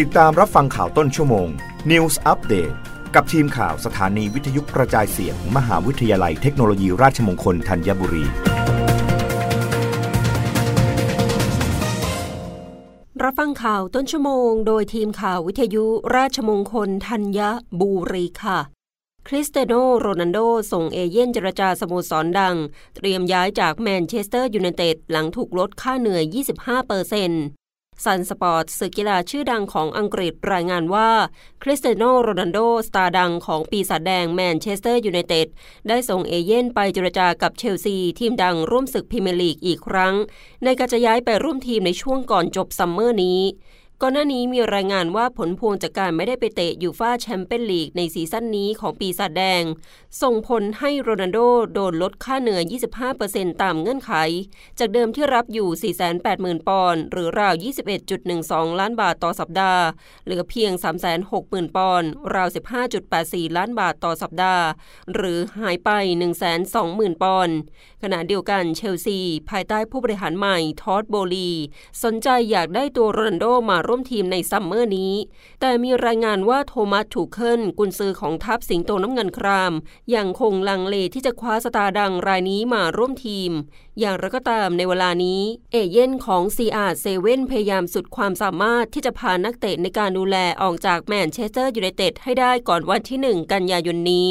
ติดตามรับฟังข่าวต้นชั่วโมง News Update กับทีมข่าวสถานีวิทยุกระจายเสียงมหาวิทยาลัยเทคโนโลยีราชมงคลธัญบุรี รับฟังข่าวต้นชั่วโมง โดยทีมข่าววิทยุราชมงคลธัญบุรีค่ะ คริสเตียโนโรนัลโด ส่งเอเย่นต์เจรจาสโมสรดัง เตรียมย้ายจากแมนเชสเตอร์ยูไนเต็ดหลังถูกลดค่าเหนื่อย 25เปอร์เซ็นต์ ซันสปอร์ตสื่อกีฬาชื่อดังของอังกฤษรายงานว่า คริสเตียโนโรนัลโด สตาร์ดังของปีศาจแดงแมนเชสเตอร์ยูไนเต็ด ได้ส่งเอเย่นต์ไปเจรจากับเชลซี ทีมดังร่วมศึกพรีเมียร์ลีกอีกครั้ง ในการจะย้ายไปร่วมทีมในช่วงก่อนจบซัมเมอร์นี้ ก่อนหน้านี้มีรายงานว่าผลพวงจากการไม่ได้ไปเตะยูฟาแชมเปี้ยนลีกในซีซั่นนี้ของปีศาจแดง ส่งผลให้โรนัลโดโดนลดค่าเหนื่อย 25%ตามเงื่อนไข จากเดิมที่รับอยู่ 480,000 ปอนด์หรือราว 21.12 ล้านบาทต่อสัปดาห์ เหลือเพียง 360,000 ปอนด์ราว 15.84 ล้านบาทต่อสัปดาห์ หรือหายไป 120,000 ปอนด์ ขณะเดียวกันเชลซี ภายใต้ผู้บริหารใหม่ทอดโบลี สนใจอยากได้ตัวโรนัลโดมาร่วมทีมในซัมเมอร์นี้ แต่มีรายงานว่าโทมัสทูเคิลกุนซือของทัพสิงโตน้ำเงินครามยังคงลังเลที่จะคว้าสตาร์ดังรายนี้มาร่วมทีม อย่างไรก็ตามในเวลานี้ เอเย่นต์ของ CR7 พยายามสุดความสามารถที่จะพานักเตะในการดูแลออกจากแมนเชสเตอร์ยูไนเต็ดให้ได้ก่อนวันที่ 1 กันยายนนี้